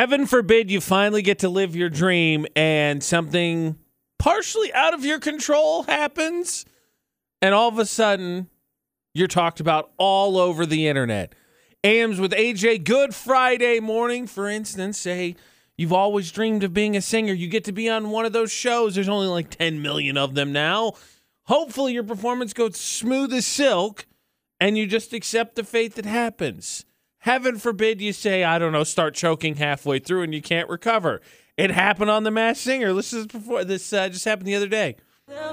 Heaven forbid you finally get to live your dream and something partially out of your control happens, and all of a sudden you're talked about all over the internet. AMs with AJ, Good Friday morning, for instance, say you've always dreamed of being a singer. You get to be on one of those shows. There's only like 10 million of them now. Hopefully, your performance goes smooth as silk and you just accept the fate that happens. Heaven forbid you say, I don't know, start choking halfway through and you can't recover. It happened on The Masked Singer. This is before this uh, just happened the other day. Now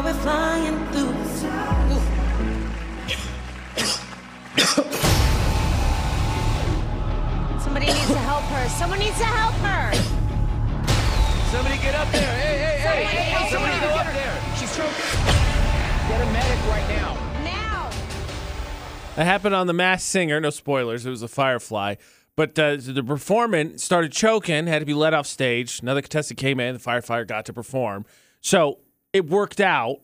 we're flying through. Somebody needs to help her. Someone needs to help her. Somebody get up there. Hey, hey, hey. hey, somebody go up there. She's choking. Get a medic right now. Now. That happened on The Masked Singer. No spoilers. It was a Firefly. But uh, the performant started choking, had to be let off stage. Another contestant came in. The firefighter got to perform. So it worked out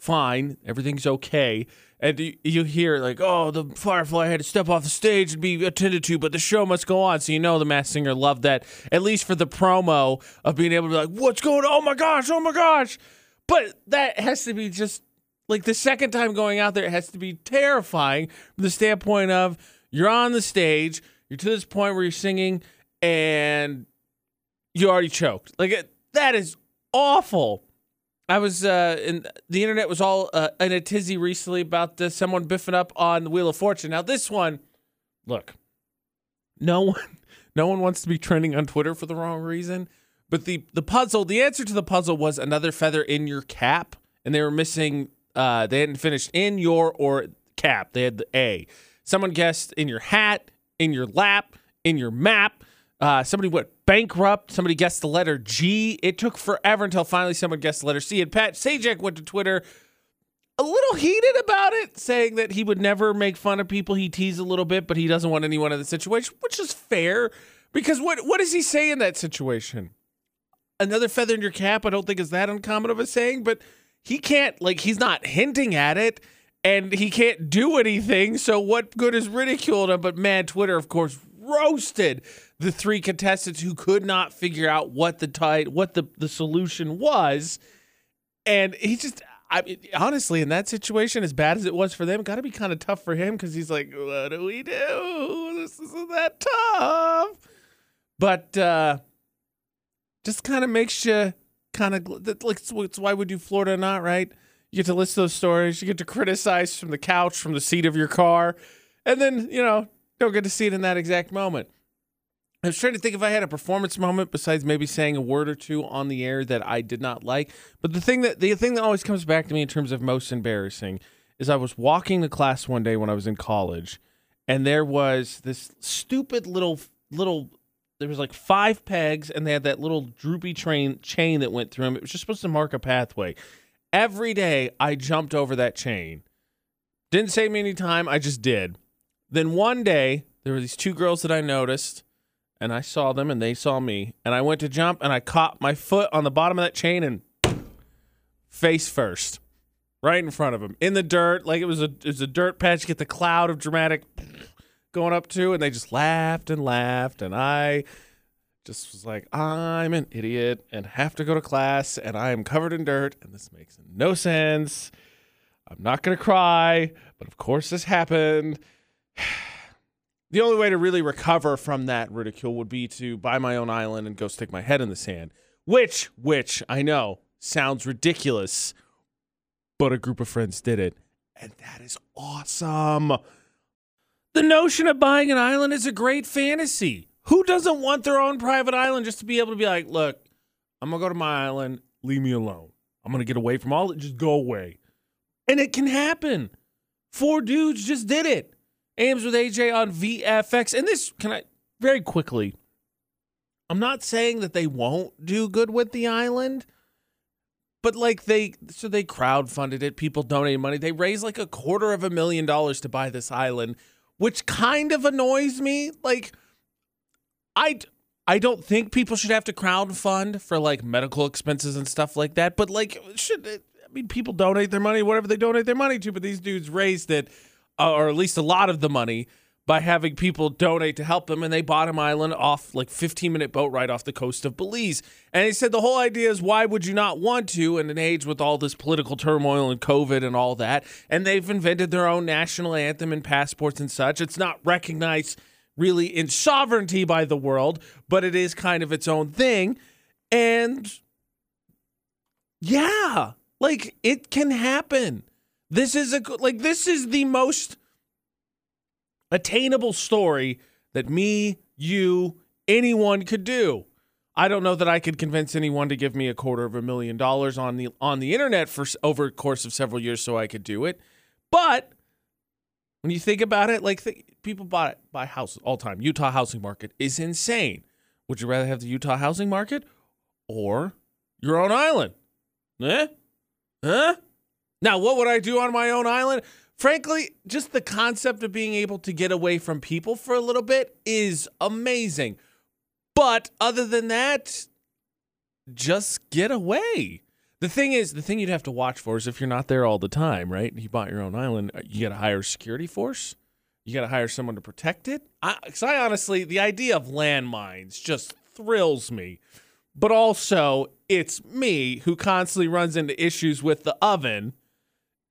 fine. Everything's okay. And you, you hear, like, oh, the Firefly had to step off the stage and be attended to, but the show must go on. So you know the Masked Singer loved that, at least for the promo of being able to be like, what's going on? Oh my gosh, oh my gosh. But that has to be just like the second time going out there, it has to be terrifying from the standpoint of you're on the stage, you're to this point where you're singing, and you already choked. Like it, that is awful. I was uh, in the internet was all uh, in a tizzy recently about this, someone biffing up on the Wheel of Fortune. Now this one, look, no one, no one wants to be trending on Twitter for the wrong reason. But the the puzzle, the answer to the puzzle was another feather in your cap, and they were missing. Uh, they hadn't finished in your or cap. They had the A. Someone guessed in your hat, in your lap, in your map. Uh, somebody went bankrupt. Somebody guessed the letter G. It took forever until finally someone guessed the letter C. And Pat Sajak went to Twitter a little heated about it, saying that he would never make fun of people. He teased a little bit, but he doesn't want anyone in the situation, which is fair. Because what what does he say in that situation? Another feather in your cap, I don't think is that uncommon of a saying, but he can't like he's not hinting at it and he can't do anything. So what good is ridiculing him? But man, Twitter, of course, roasted the three contestants who could not figure out what the tight what the, the solution was. And he just I mean, honestly, in that situation, as bad as it was for them, got to be kind of tough for him because he's like, "What do we do? This isn't that tough." But uh, just kind of makes you kind of like it's why we do Florida or not, right? You get to listen to those stories, you get to criticize from the couch, from the seat of your car, and then you know don't get to see it in that exact moment. I was trying to think if I had a performance moment besides maybe saying a word or two on the air that I did not like. But the thing that the thing that always comes back to me in terms of most embarrassing is I was walking to class one day when I was in college, and there was this stupid little little. There was like five pegs, and they had that little droopy train chain that went through them. It was just supposed to mark a pathway. Every day I jumped over that chain. Didn't save me any time. I just did. Then one day there were these two girls that I noticed and I saw them and they saw me. And I went to jump and I caught my foot on the bottom of that chain and face first, right in front of them in the dirt, like it was a it was a dirt patch. Get the cloud of dramatic going up to, and they just laughed and laughed, and I just was like, I'm an idiot and have to go to class, and I am covered in dirt, and this makes no sense. I'm not gonna cry, but of course this happened the only way to really recover from that ridicule would be to buy my own island and go stick my head in the sand, which, which I know sounds ridiculous, but a group of friends did it, and that is awesome. The notion of buying an island is a great fantasy. Who doesn't want their own private island just to be able to be like, look, I'm gonna go to my island, leave me alone. I'm gonna get away from all it, just go away. And it can happen. Four dudes just did it. AMs with AJ on VFX. And this, can I very quickly? I'm not saying that they won't do good with the island, but like they, so they crowdfunded it. People donated money. They raised like a quarter of a million dollars to buy this island, which kind of annoys me. Like, I, I don't think people should have to crowdfund for like medical expenses and stuff like that. But like, should I mean people donate their money, whatever they donate their money to? But these dudes raised it or at least a lot of the money, by having people donate to help them, and they bought him island off like 15 minute boat ride off the coast of Belize. And he said the whole idea is why would you not want to in an age with all this political turmoil and COVID and all that? And they've invented their own national anthem and passports and such. It's not recognized really in sovereignty by the world, but it is kind of its own thing. And yeah, like it can happen. This is a like this is the most attainable story that me, you, anyone could do. I don't know that I could convince anyone to give me a quarter of a million dollars on the on the internet for over course of several years so I could do it. But when you think about it, like th- people buy buy houses all time. Utah housing market is insane. Would you rather have the Utah housing market or your own island? Eh? Huh? Now, what would I do on my own island? Frankly, just the concept of being able to get away from people for a little bit is amazing. But other than that, just get away. The thing is, the thing you'd have to watch for is if you're not there all the time, right? You bought your own island, uh, you got to hire a security force. You got to hire someone to protect it. I, 'cause I honestly, the idea of landmines just thrills me. But also, it's me who constantly runs into issues with the oven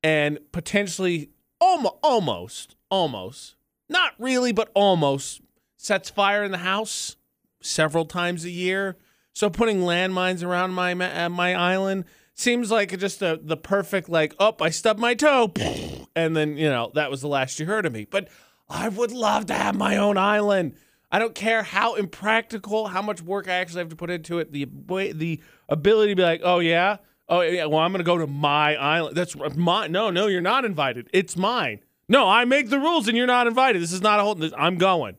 and potentially almost, almost, almost, not really, but almost sets fire in the house several times a year. So putting landmines around my uh, my island seems like just a, the perfect like, oh, I stubbed my toe, and then you know that was the last you heard of me. But I would love to have my own island. I don't care how impractical, how much work I actually have to put into it. The the ability to be like, oh yeah, oh yeah, well I'm gonna go to my island. That's my no, no, you're not invited. It's mine. No, I make the rules and you're not invited. This is not a whole. This, I'm going.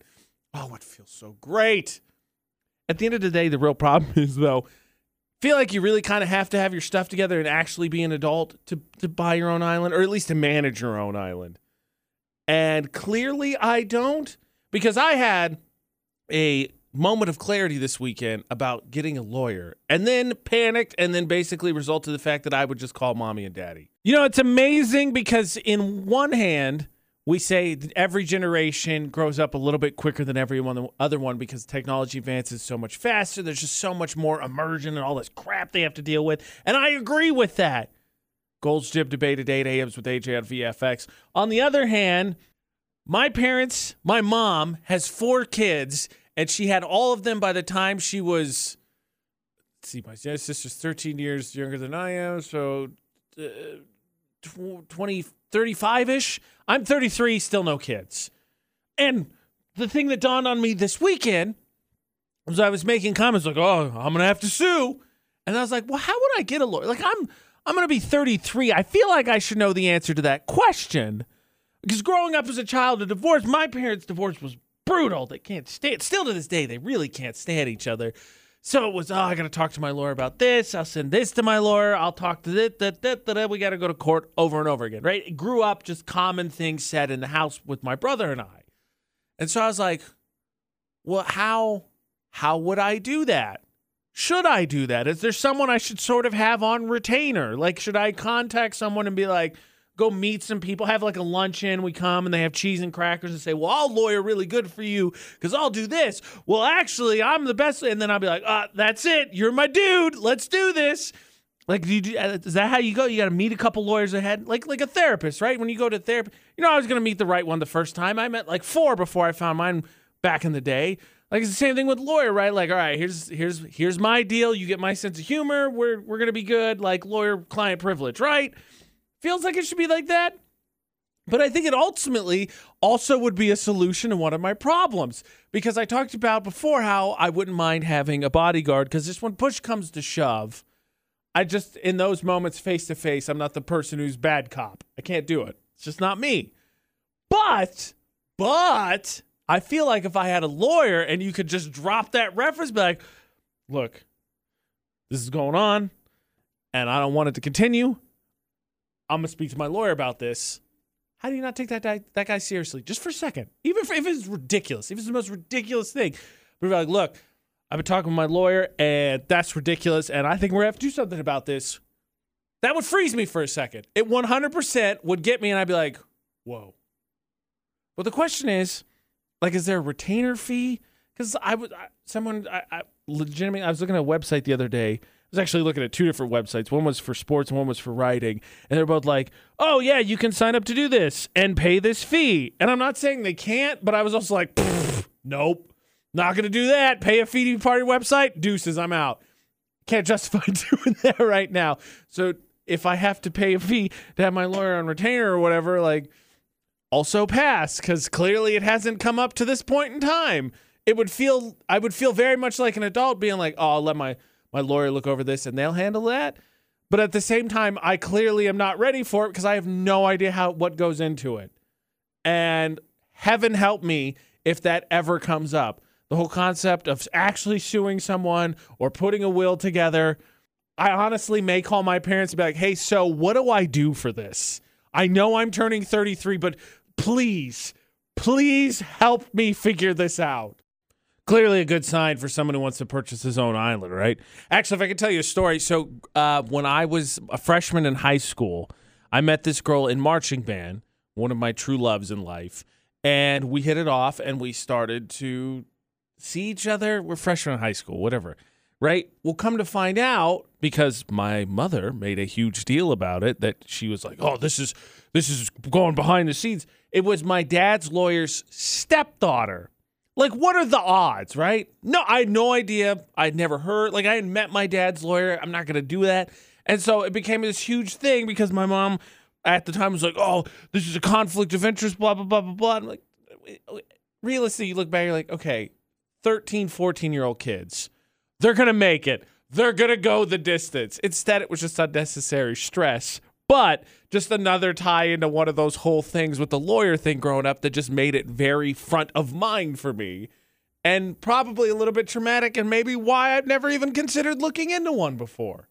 Oh, it feels so great. At the end of the day, the real problem is though, feel like you really kind of have to have your stuff together and actually be an adult to to buy your own island or at least to manage your own island. And clearly I don't because I had a moment of clarity this weekend about getting a lawyer and then panicked and then basically resulted in the fact that I would just call mommy and daddy. You know, it's amazing because in one hand, we say every generation grows up a little bit quicker than every one, the other one because technology advances so much faster. There's just so much more immersion and all this crap they have to deal with. And I agree with that. Gold's Jib debate at 8 a.m. with AJ on VFX. On the other hand, my parents, my mom has four kids, and she had all of them by the time she was. See, my sister's 13 years younger than I am, so uh, 20, 35 ish. I'm 33, still no kids. And the thing that dawned on me this weekend was I was making comments like, "Oh, I'm gonna have to sue," and I was like, "Well, how would I get a lawyer? Like, I'm I'm gonna be 33. I feel like I should know the answer to that question." Because growing up as a child of divorce, my parents' divorce was brutal. They can't stand. Still to this day, they really can't stand each other. So it was, oh, I got to talk to my lawyer about this. I'll send this to my lawyer. I'll talk to this, that, that, that. We got to go to court over and over again, right? It grew up just common things said in the house with my brother and I. And so I was like, well, how, how would I do that? Should I do that? Is there someone I should sort of have on retainer? Like, should I contact someone and be like, go meet some people, have like a luncheon. We come and they have cheese and crackers and say, Well, I'll lawyer really good for you because I'll do this. Well, actually, I'm the best. And then I'll be like, uh, That's it. You're my dude. Let's do this. Like, do you do, uh, is that how you go? You got to meet a couple lawyers ahead, like like a therapist, right? When you go to therapy, you know, I was to meet the right one the first time. I met like four before I found mine back in the day. Like it's the same thing with lawyer, right? Like, all right, here's here's here's my deal. You get my sense of humor. We're we're gonna be good. Like lawyer client privilege, right? Feels like it should be like that. But I think it ultimately also would be a solution to one of my problems because I talked about before how I wouldn't mind having a bodyguard because just when push comes to shove, I just in those moments face to face, I'm not the person who's bad cop. I can't do it. It's just not me. But but I feel like if I had a lawyer and you could just drop that reference, like, look, this is going on, and I don't want it to continue. I'm gonna speak to my lawyer about this. How do you not take that guy, that guy seriously, just for a second? Even if, it's ridiculous, if it's the most ridiculous thing, but be like, look, I've been talking with my lawyer, and that's ridiculous, and I think we're gonna have to do something about this. That would freeze me for a second. It 100% would get me, and I'd be like, whoa. But the question is, Like, is there a retainer fee? Because I was someone, I, I legitimately, I was looking at a website the other day. Was actually looking at two different websites. One was for sports and one was for writing. And they're both like, oh, yeah, you can sign up to do this and pay this fee. And I'm not saying they can't, but I was also like, nope, not going to do that. Pay a fee to be part of your website. Deuces, I'm out. Can't justify doing that right now. So if I have to pay a fee to have my lawyer on retainer or whatever, like, also pass because clearly it hasn't come up to this point in time. It would feel I would feel very much like an adult being like, "Oh, I'll let my my lawyer look over this and they'll handle that." But at the same time, I clearly am not ready for it because I have no idea how what goes into it. And heaven help me if that ever comes up. The whole concept of actually suing someone or putting a will together. I honestly may call my parents and be like, "Hey, so what do I do for this?" I know I'm turning 33, but please, please help me figure this out. Clearly, a good sign for someone who wants to purchase his own island, right? Actually, if I could tell you a story. So, uh, when I was a freshman in high school, I met this girl in marching band, one of my true loves in life, and we hit it off and we started to see each other. We're freshmen in high school, whatever, right? We'll come to find out because my mother made a huge deal about it that she was like, "Oh, this is this is going behind the scenes." It was my dad's lawyer's stepdaughter. Like, what are the odds, right? No, I had no idea. I'd never heard. Like, I had met my dad's lawyer. I'm not to do that. And so it became this huge thing because my mom at the time was like, oh, this is a conflict of interest, blah, blah, blah, blah, blah. I'm like, realistically, you look back, you're like, okay, 13, 14 year old kids, they're to make it. They're to go the distance. Instead, it was just unnecessary stress. But just another tie into one of those whole things with the lawyer thing growing up that just made it very front of mind for me. And probably a little bit traumatic, and maybe why I've never even considered looking into one before.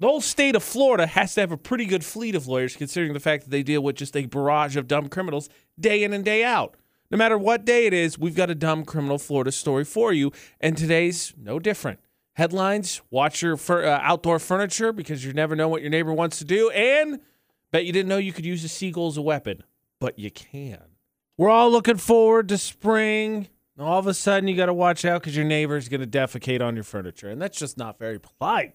The whole state of Florida has to have a pretty good fleet of lawyers, considering the fact that they deal with just a barrage of dumb criminals day in and day out. No matter what day it is, we've got a dumb criminal Florida story for you, and today's no different. Headlines: Watch your fur, uh, outdoor furniture because you never know what your neighbor wants to do, and bet you didn't know you could use a seagull as a weapon, but you can. We're all looking forward to spring. All of a sudden, you got to watch out because your neighbor's going to defecate on your furniture, and that's just not very polite.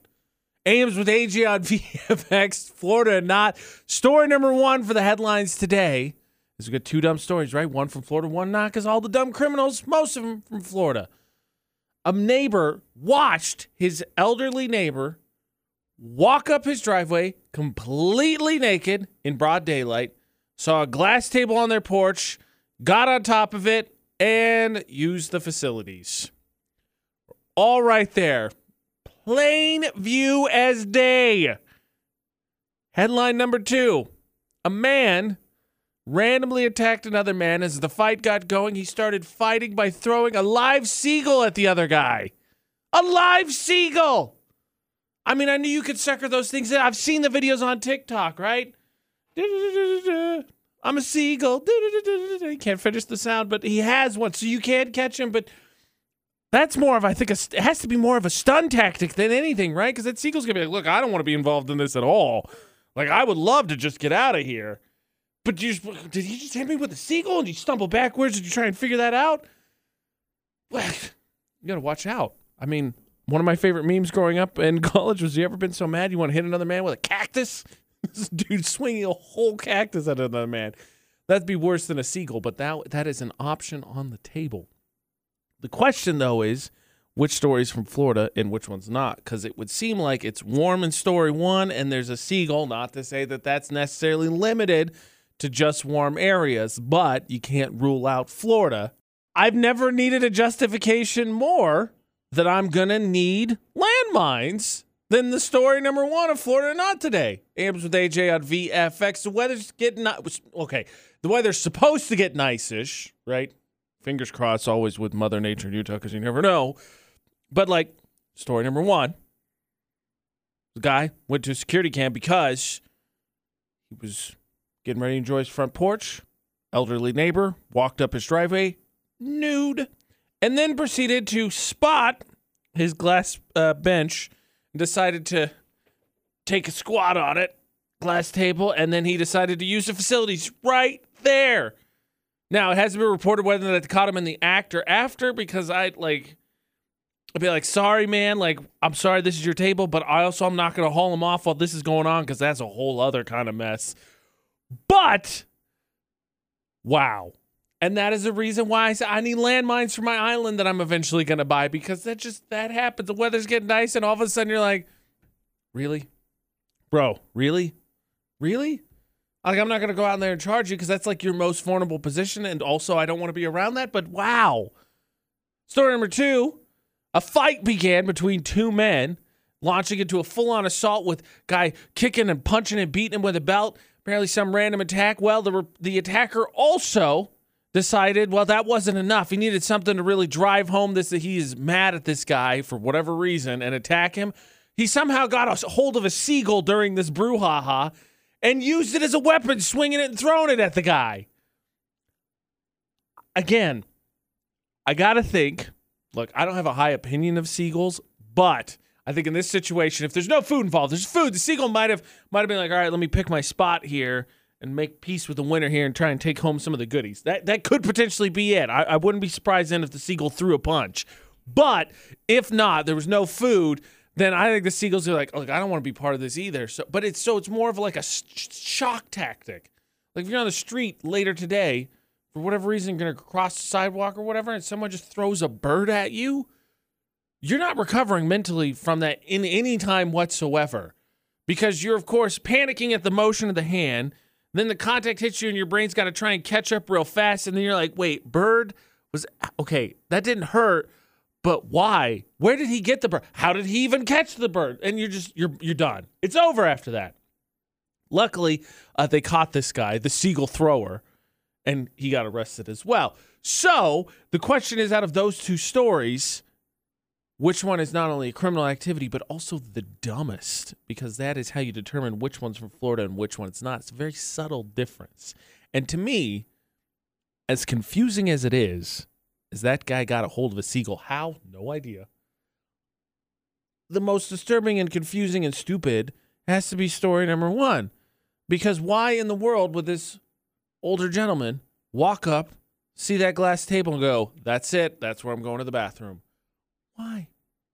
AMs with AJ on VFX, Florida not. Story number one for the headlines today is we got two dumb stories, right? One from Florida, one not, because all the dumb criminals, most of them from Florida. A neighbor watched his elderly neighbor walk up his driveway completely naked in broad daylight, saw a glass table on their porch, got on top of it, and used the facilities. All right there. Plain view as day. Headline number two A man randomly attacked another man. As the fight got going, he started fighting by throwing a live seagull at the other guy. A live seagull! I mean, I knew you could sucker those things in. I've seen the videos on TikTok, right? I'm a seagull. He can't finish the sound, but he has one, so you can't catch him. But that's more of, I think, a, it has to be more of a stun tactic than anything, right? Because that seagull's gonna be like, look, I don't want to be involved in this at all. Like, I would love to just get out of here. But you just, did he just hit me with a seagull and you stumble backwards? Did you try and figure that out? You gotta watch out. I mean, one of my favorite memes growing up in college was you ever been so mad you want to hit another man with a cactus? this dude swinging a whole cactus at another man. That'd be worse than a seagull, but that that is an option on the table. The question though is which story's from Florida and which one's not because it would seem like it's warm in story 1 and there's a seagull, not to say that that's necessarily limited to just warm areas, but you can't rule out Florida. I've never needed a justification more that I'm going to need landmines than the story number one of Florida Not Today. AMs with AJ on VFX. The weather's getting, okay, the weather's supposed to get nice-ish, right? Fingers crossed always with Mother Nature in Utah because you never know. But like, story number one, the guy went to a security camp because he was getting ready to enjoy his front porch. Elderly neighbor walked up his driveway nude and then proceeded to spot his glass uh, bench and decided to take a squat on it, glass table, and then he decided to use the facilities right there. Now it hasn't been reported whether that caught him in the act or after because I'd like I'd be like, sorry, man, like I'm sorry this is your table, but I also I'm not gonna haul him off while this is going on because that's a whole other kind of mess. But wow. And that is the reason why I said I need landmines for my island that I'm eventually gonna buy because that just that happens. The weather's getting nice, and all of a sudden you're like, really, bro, really, really. Like I'm not gonna go out there and charge you because that's like your most vulnerable position, and also I don't want to be around that. But wow. Story number two: a fight began between two men, launching into a full-on assault with guy kicking and punching and beating him with a belt. Apparently, some random attack. Well, the the attacker also decided, well, that wasn't enough. He needed something to really drive home this that he is mad at this guy for whatever reason and attack him. He somehow got a hold of a seagull during this brouhaha and used it as a weapon, swinging it and throwing it at the guy. Again, I got to think look, I don't have a high opinion of seagulls, but I think in this situation, if there's no food involved, there's food. The seagull might have might have been like, all right, let me pick my spot here and make peace with the winner here and try and take home some of the goodies. That that could potentially be it. I, I wouldn't be surprised then if the seagull threw a punch. But if not, there was no food, then I think the seagulls are like, look, I don't want to be part of this either. So, but it's so it's more of like a sh- shock tactic. Like if you're on the street later today, for whatever reason, you're gonna cross the sidewalk or whatever, and someone just throws a bird at you, you're not recovering mentally from that in any time whatsoever, because you're of course panicking at the motion of the hand. Then the contact hits you, and your brain's got to try and catch up real fast, and then you're like, wait, bird was okay. That didn't hurt but why? Where did he get the bird? How did he even catch the bird? And you're just you're you're done. It's over after that. Luckily, uh, they caught this guy, the seagull thrower, and he got arrested as well. So the question is, out of those two stories, which one is not only a criminal activity but also the dumbest? Because that is how you determine which one's from Florida and which one's not. It's a very subtle difference. And to me, as confusing as it is, is that guy got a hold of a seagull. How? No idea. The most disturbing and confusing and stupid has to be story number one. Because why in the world would this older gentleman walk up, see that glass table, and go, That's it. That's where I'm going to the bathroom? Why?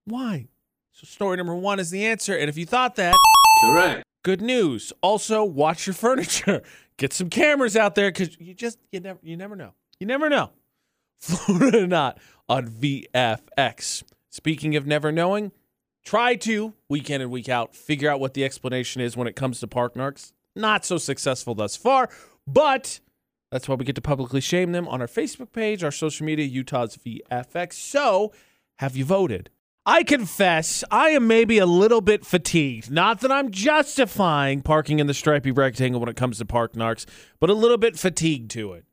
Why? So, story number one is the answer. And if you thought that, Correct. good news. Also, watch your furniture. Get some cameras out there because you just you never you never know. You never know. Florida or not on VFX. Speaking of never knowing, try to week in and week out figure out what the explanation is when it comes to park narcs. Not so successful thus far, but that's why we get to publicly shame them on our Facebook page, our social media, Utah's VFX. So, have you voted? I confess, I am maybe a little bit fatigued. Not that I'm justifying parking in the stripy rectangle when it comes to park narcs, but a little bit fatigued to it.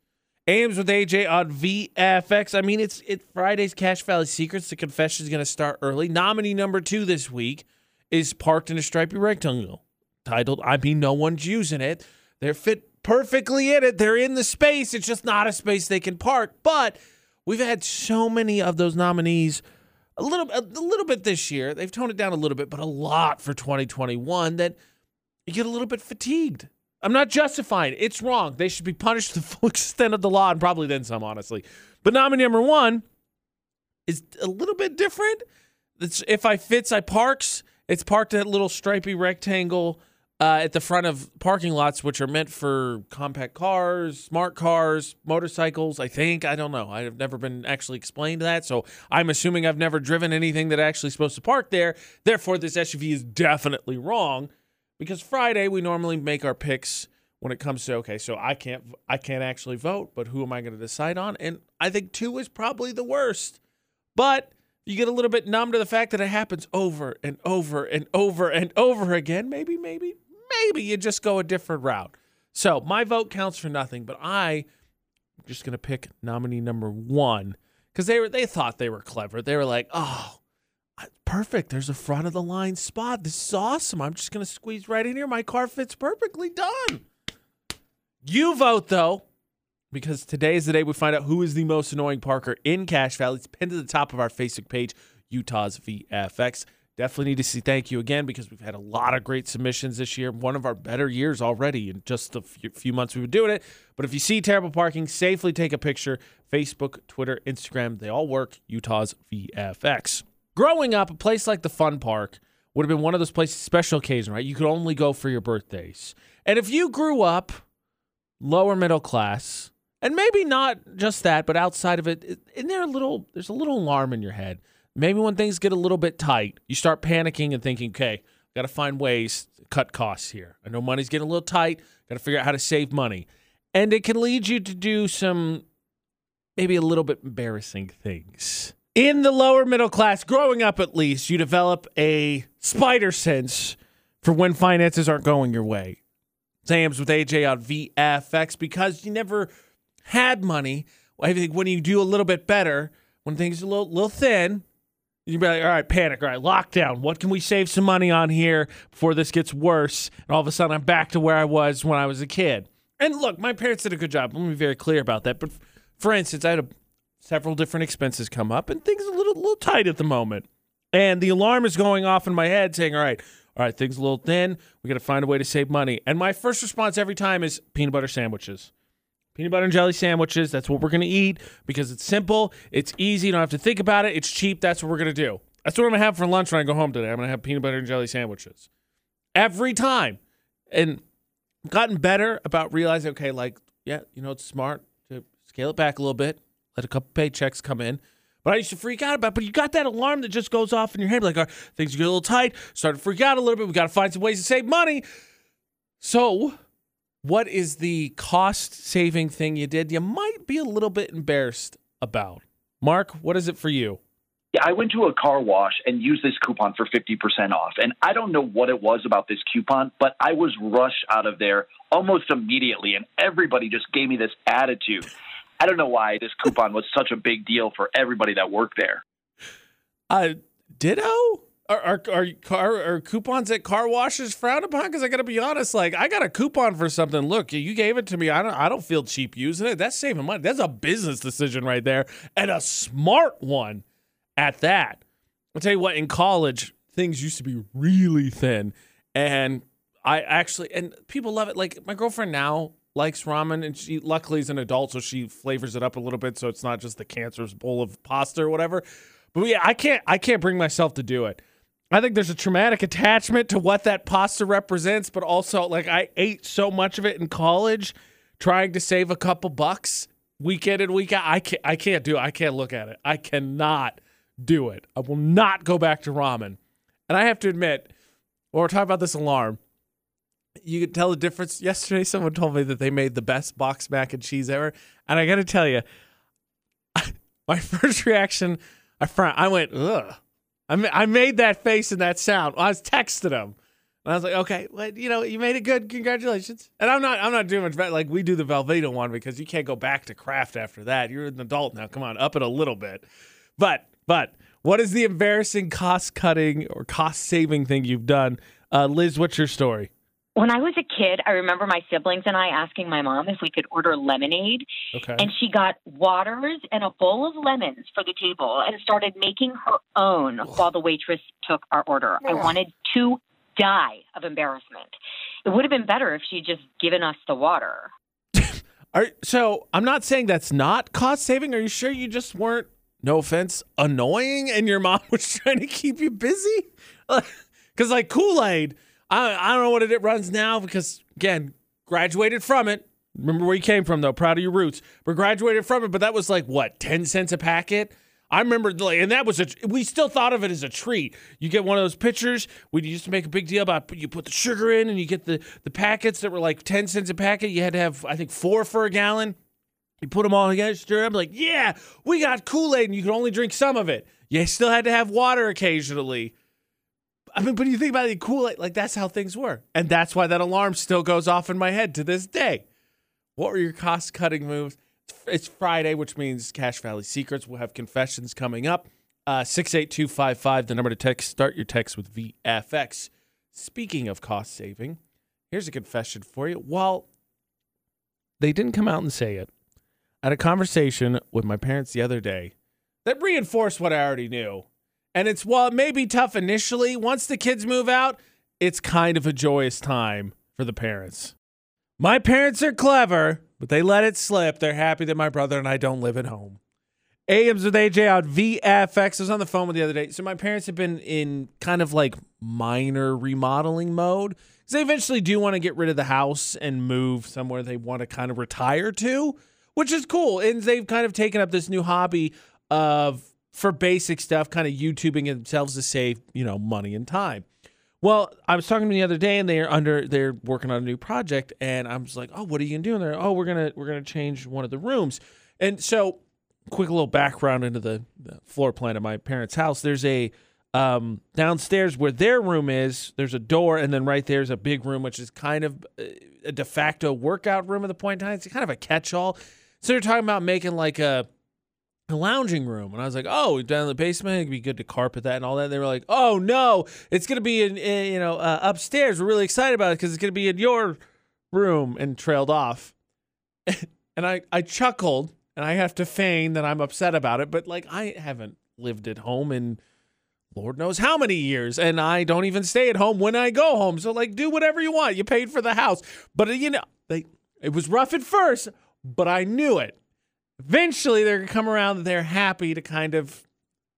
AMs with AJ on VFX. I mean, it's it Friday's Cache Valley Secrets. The confession is going to start early. Nominee number two this week is parked in a stripy rectangle, titled "I mean, no one's using it." They're fit perfectly in it. They're in the space. It's just not a space they can park. But we've had so many of those nominees. A little, a little bit this year. They've toned it down a little bit, but a lot for 2021. That you get a little bit fatigued. I'm not justifying it. It's wrong. They should be punished to the full extent of the law and probably then some, honestly. But nominee number one is a little bit different. It's if I fits, I parks. It's parked at a little stripy rectangle uh, at the front of parking lots, which are meant for compact cars, smart cars, motorcycles. I think I don't know. I have never been actually explained that, so I'm assuming I've never driven anything that actually supposed to park there. Therefore, this SUV is definitely wrong because Friday we normally make our picks when it comes to okay, so I can't I can't actually vote, but who am I going to decide on? And I think two is probably the worst. But you get a little bit numb to the fact that it happens over and over and over and over again. Maybe, maybe, maybe you just go a different route. So my vote counts for nothing, but I am just gonna pick nominee number one because they were they thought they were clever. They were like, oh, perfect. There's a front of the line spot. This is awesome. I'm just gonna squeeze right in here. My car fits perfectly. Done. You vote though, because today is the day we find out who is the most annoying Parker in Cache Valley. It's pinned to the top of our Facebook page, Utah's VFX. Definitely need to say thank you again because we've had a lot of great submissions this year. One of our better years already in just the few, months we've been doing it. But if you see terrible parking, safely take a picture. Facebook, Twitter, Instagram, they all work. Utah's VFX. Growing up, a place like the Fun Park would have been one of those places, special occasion, right? You could only go for your birthdays. And if you grew up lower middle class, and maybe not just that, but outside of it, in there a little, there's a little alarm in your head. Maybe when things get a little bit tight, you start panicking and thinking, okay, got to find ways to cut costs here. I know money's getting a little tight. Got to figure out how to save money. And it can lead you to do some maybe a little bit embarrassing things. In the lower middle class, growing up at least, you develop a spider sense for when finances aren't going your way. Sam's with AJ on VFX because you never had money. I think when you do a little bit better, when things are a little, little thin, You'd be like, all right, panic, all right, lockdown. What can we save some money on here before this gets worse? And all of a sudden, I'm back to where I was when I was a kid. And look, my parents did a good job. Let me be very clear about that. But for instance, I had a, several different expenses come up, and things are a little, little tight at the moment. And the alarm is going off in my head saying, all right, all right, things a little thin. We got to find a way to save money. And my first response every time is peanut butter sandwiches. Peanut butter and jelly sandwiches. That's what we're going to eat because it's simple, it's easy, you don't have to think about it, it's cheap. That's what we're going to do. That's what I'm going to have for lunch when I go home today. I'm going to have peanut butter and jelly sandwiches every time. And I've gotten better about realizing, okay, like, yeah, you know, it's smart to scale it back a little bit, let a couple paychecks come in. But I used to freak out about. But you got that alarm that just goes off in your head, like oh, things get a little tight. Start to freak out a little bit. We got to find some ways to save money. So what is the cost saving thing you did you might be a little bit embarrassed about? Mark, what is it for you? Yeah, I went to a car wash and used this coupon for 50% off. And I don't know what it was about this coupon, but I was rushed out of there almost immediately. And everybody just gave me this attitude. I don't know why this coupon was such a big deal for everybody that worked there. Uh, ditto? Are, are, are, car, are coupons at car washes frowned upon? Because I got to be honest, like I got a coupon for something. Look, you gave it to me. I don't. I don't feel cheap using it. That's saving money. That's a business decision right there, and a smart one at that. I'll tell you what. In college, things used to be really thin, and I actually and people love it. Like my girlfriend now likes ramen, and she luckily is an adult, so she flavors it up a little bit, so it's not just the cancerous bowl of pasta or whatever. But yeah, I can't. I can't bring myself to do it. I think there's a traumatic attachment to what that pasta represents, but also like I ate so much of it in college, trying to save a couple bucks week in and week out. I can't. I can't do it. I can't look at it. I cannot do it. I will not go back to ramen. And I have to admit, when we're talking about this alarm, you could tell the difference. Yesterday, someone told me that they made the best box mac and cheese ever, and I got to tell you, my first reaction, I I went ugh I, made that face and that sound. I was texting him. And I was like, okay, well, you know, you made it good. Congratulations. And I'm not, I'm not doing much better. Like we do the Velveeta one because you can't go back to Kraft after that. You're an adult now. Come on, up it a little bit. But, but what is the embarrassing cost cutting or cost saving thing you've done? Uh, Liz, what's your story? When I was a kid, I remember my siblings and I asking my mom if we could order lemonade. Okay. And she got waters and a bowl of lemons for the table and started making her own while the waitress took our order. I wanted to die of embarrassment. It would have been better if she'd just given us the water. Are, so I'm not saying that's not cost saving. Are you sure you just weren't, no offense, annoying and your mom was trying to keep you busy? Because like Kool Aid I, I don't know what it runs now because, again, graduated from it. Remember where you came from, though. Proud of your roots. But graduated from it, but that was like, what, 10 cents a packet? I remember, and that was a, we still thought of it as a treat. You get one of those pitchers. We used to make a big deal about you put the sugar in and you get the, the packets that were like 10 cents a packet. You had to have, I think, four for a gallon. You put them all together, them, like, yeah, we got Kool Aid and you could only drink some of it. You still had to have water occasionally. I mean, but you think about it, cool, like, like that's how things were. And that's why that alarm still goes off in my head to this day. What were your cost cutting moves? It's Friday, which means Cache Valley Secrets. We'll have confessions coming up. Uh, 68255, the number to text. Start your text with VFX. Speaking of cost saving, here's a confession for you. While they didn't come out and say it, I had a conversation with my parents the other day that reinforced what I already knew And it's while it may be tough initially, once the kids move out, it's kind of a joyous time for the parents. My parents are clever, but they let it slip. They're happy that my brother and I don't live at home. AMs with AJ on VFX. I was on the phone with the other day. So my parents have been in kind of like minor remodeling mode. Because they eventually do want to get rid of the house and move somewhere they want to kind of retire to, which is cool. And they've kind of taken up this new hobby of for basic stuff, kind of YouTubing themselves to save, you know, money and time. Well, I was talking to them the other day, and they're under they're working on a new project, and I'm just like, "Oh, what are you gonna do?" And they're, "Oh, we're gonna we're gonna change one of the rooms." And so, quick little background into the, the floor plan of my parents' house. There's a um, downstairs where their room is. There's a door, and then right there's a big room, which is kind of uh, a de facto workout room at the point in time. It's kind of a catch-all. So they're talking about making like a a lounging room. And I was like, oh, down in the basement, it'd be good to carpet that and all that. And they were like, oh, no, it's to be in, in, you know, uh, upstairs. We're really excited about it because it's to be in your room and trailed off. and I, I chuckled and I have to feign that I'm upset about it. But like, I haven't lived at home in Lord knows how many years. And I don't even stay at home when I go home. So like, do whatever you want. You paid for the house. But, you know, they, it was rough at first, but I knew it eventually they're going to come around they're happy to kind of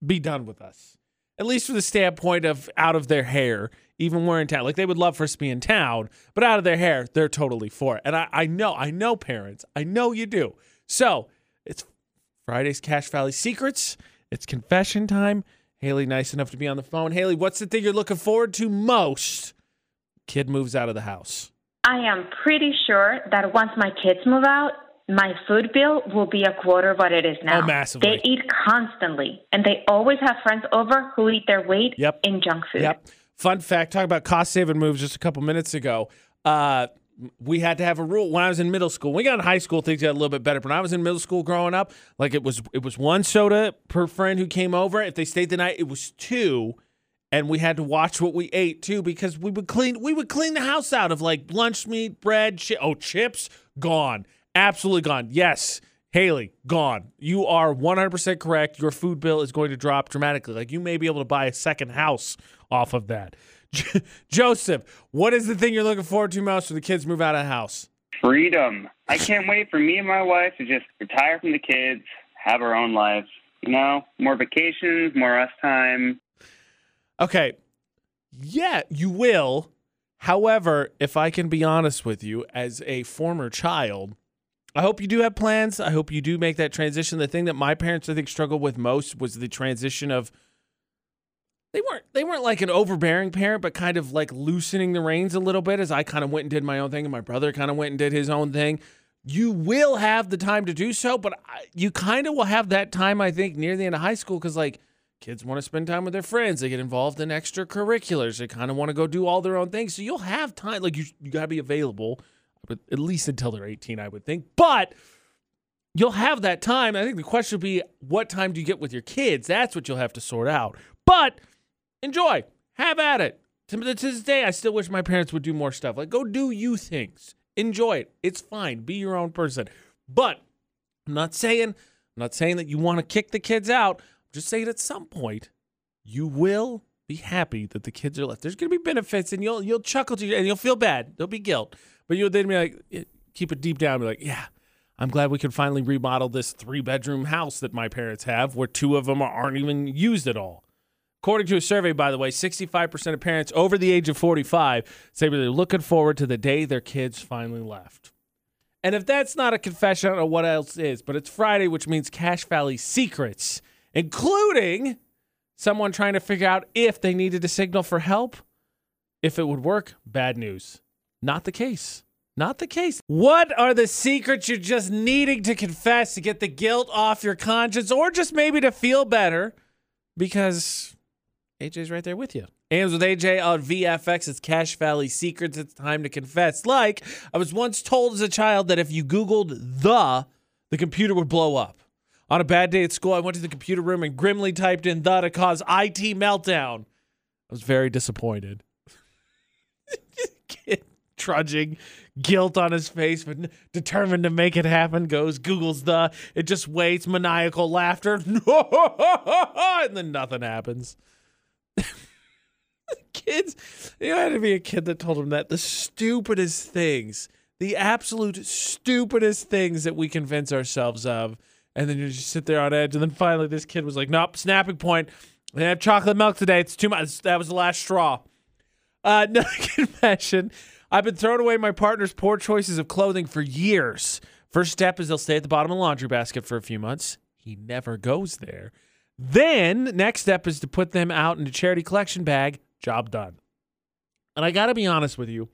be done with us. At least from the standpoint of out of their hair, even we're in town. Like they would love for us to be in town, but out of their hair, they're totally for it. And I, I know, I know parents. I know you do. So it's Friday's Cache Valley Secrets. It's confession time. Haley, nice enough to be on the phone. Haley, what's the thing you're looking forward to most? Kid moves out of the house. I am pretty sure that once my kids move out, my food bill will be a quarter of what it is now. Oh, massively. They eat constantly, and they always have friends over who eat their weight Yep. in junk food. Yep. Fun fact: talk about cost saving moves just a couple minutes ago. Uh, we had to have a rule when I was in middle school. When we got in high school, things got a little bit better. But when I was in middle school growing up, like it was it was one soda per friend who came over. If they stayed the night, it was two. And we had to watch what we ate too because we would clean we would clean the house out of like lunch meat, bread, chi- oh chips, gone. Absolutely gone. Yes. Haley, gone. You are 100% correct. Your food bill is going to drop dramatically. Like you may be able to buy a second house off of that. Joseph, what is the thing you're looking forward to most when the kids move out of the house? Freedom. I can't wait for me and my wife to just retire from the kids, have our own lives. You know, more vacations, more us time. Okay. Yeah, you will. However, if I can be honest with you, as a former child, I hope you do have plans. I hope you do make that transition. The thing that my parents I think struggled with most was the transition of they weren't they weren't like an overbearing parent, but kind of like loosening the reins a little bit as I kind of went and did my own thing, and my brother kind of went and did his own thing. You will have the time to do so, but you kind of will have that time, I think, near the end of high school because like kids want to spend time with their friends, they get involved in extracurriculars, they kind of want to go do all their own things. So you'll have time, like you you gotta be available, but at least until they're 18, I would think. But you'll have that time. I think the question would be, what time do you get with your kids? That's what you'll have to sort out. But enjoy, have at it. To this day, I still wish my parents would do more stuff. Like, go do you things. Enjoy it. It's fine. Be your own person. But I'm not saying, I'm not saying that you want to kick the kids out. I'm just saying at some point, you will be happy that the kids are left. There's going to be benefits, and you'll you'll chuckle to you, and you'll feel bad. There'll be guilt, but you'll then be like, eh, keep it deep down. Be like, yeah, I'm glad we could finally remodel this three bedroom house that my parents have, where two of them aren't even used at all. According to a survey, by the way, 65% of parents over the age of 45 say they're looking forward to the day their kids finally left. And if that's not a confession, I don't know what else is, but it's Friday, which means Cache Valley secrets, including someone trying to figure out if they needed a signal for help. If it would work, bad news. Not the case. Not the case. What are the secrets you're just needing to confess to get the guilt off your conscience or just maybe to feel better? Because AJ's right there with you. AMs with AJ on VFX. It's Cache Valley Secrets. It's time to confess. Like, I was once told as a child that if you Googled the, the computer would blow up. On a bad day at school, I went to the computer room and grimly typed in the to cause IT meltdown. I was very disappointed. Kid trudging, guilt on his face, but determined to make it happen. Goes, Googles the, it just waits, maniacal laughter, and then nothing happens. Kids, you know, I had to be a kid that told him that the stupidest things, the absolute stupidest things that we convince ourselves of, and then you just sit there on edge. And then finally, this kid was like, "Nope, snapping point. They have chocolate milk today. It's too much. That was the last straw." Uh, another confession. I've been throwing away my partner's poor choices of clothing for years. First step is they'll stay at the bottom of the laundry basket for a few months. He never goes there. Then, next step is to put them out in a charity collection bag. Job done. And I got to be honest with you,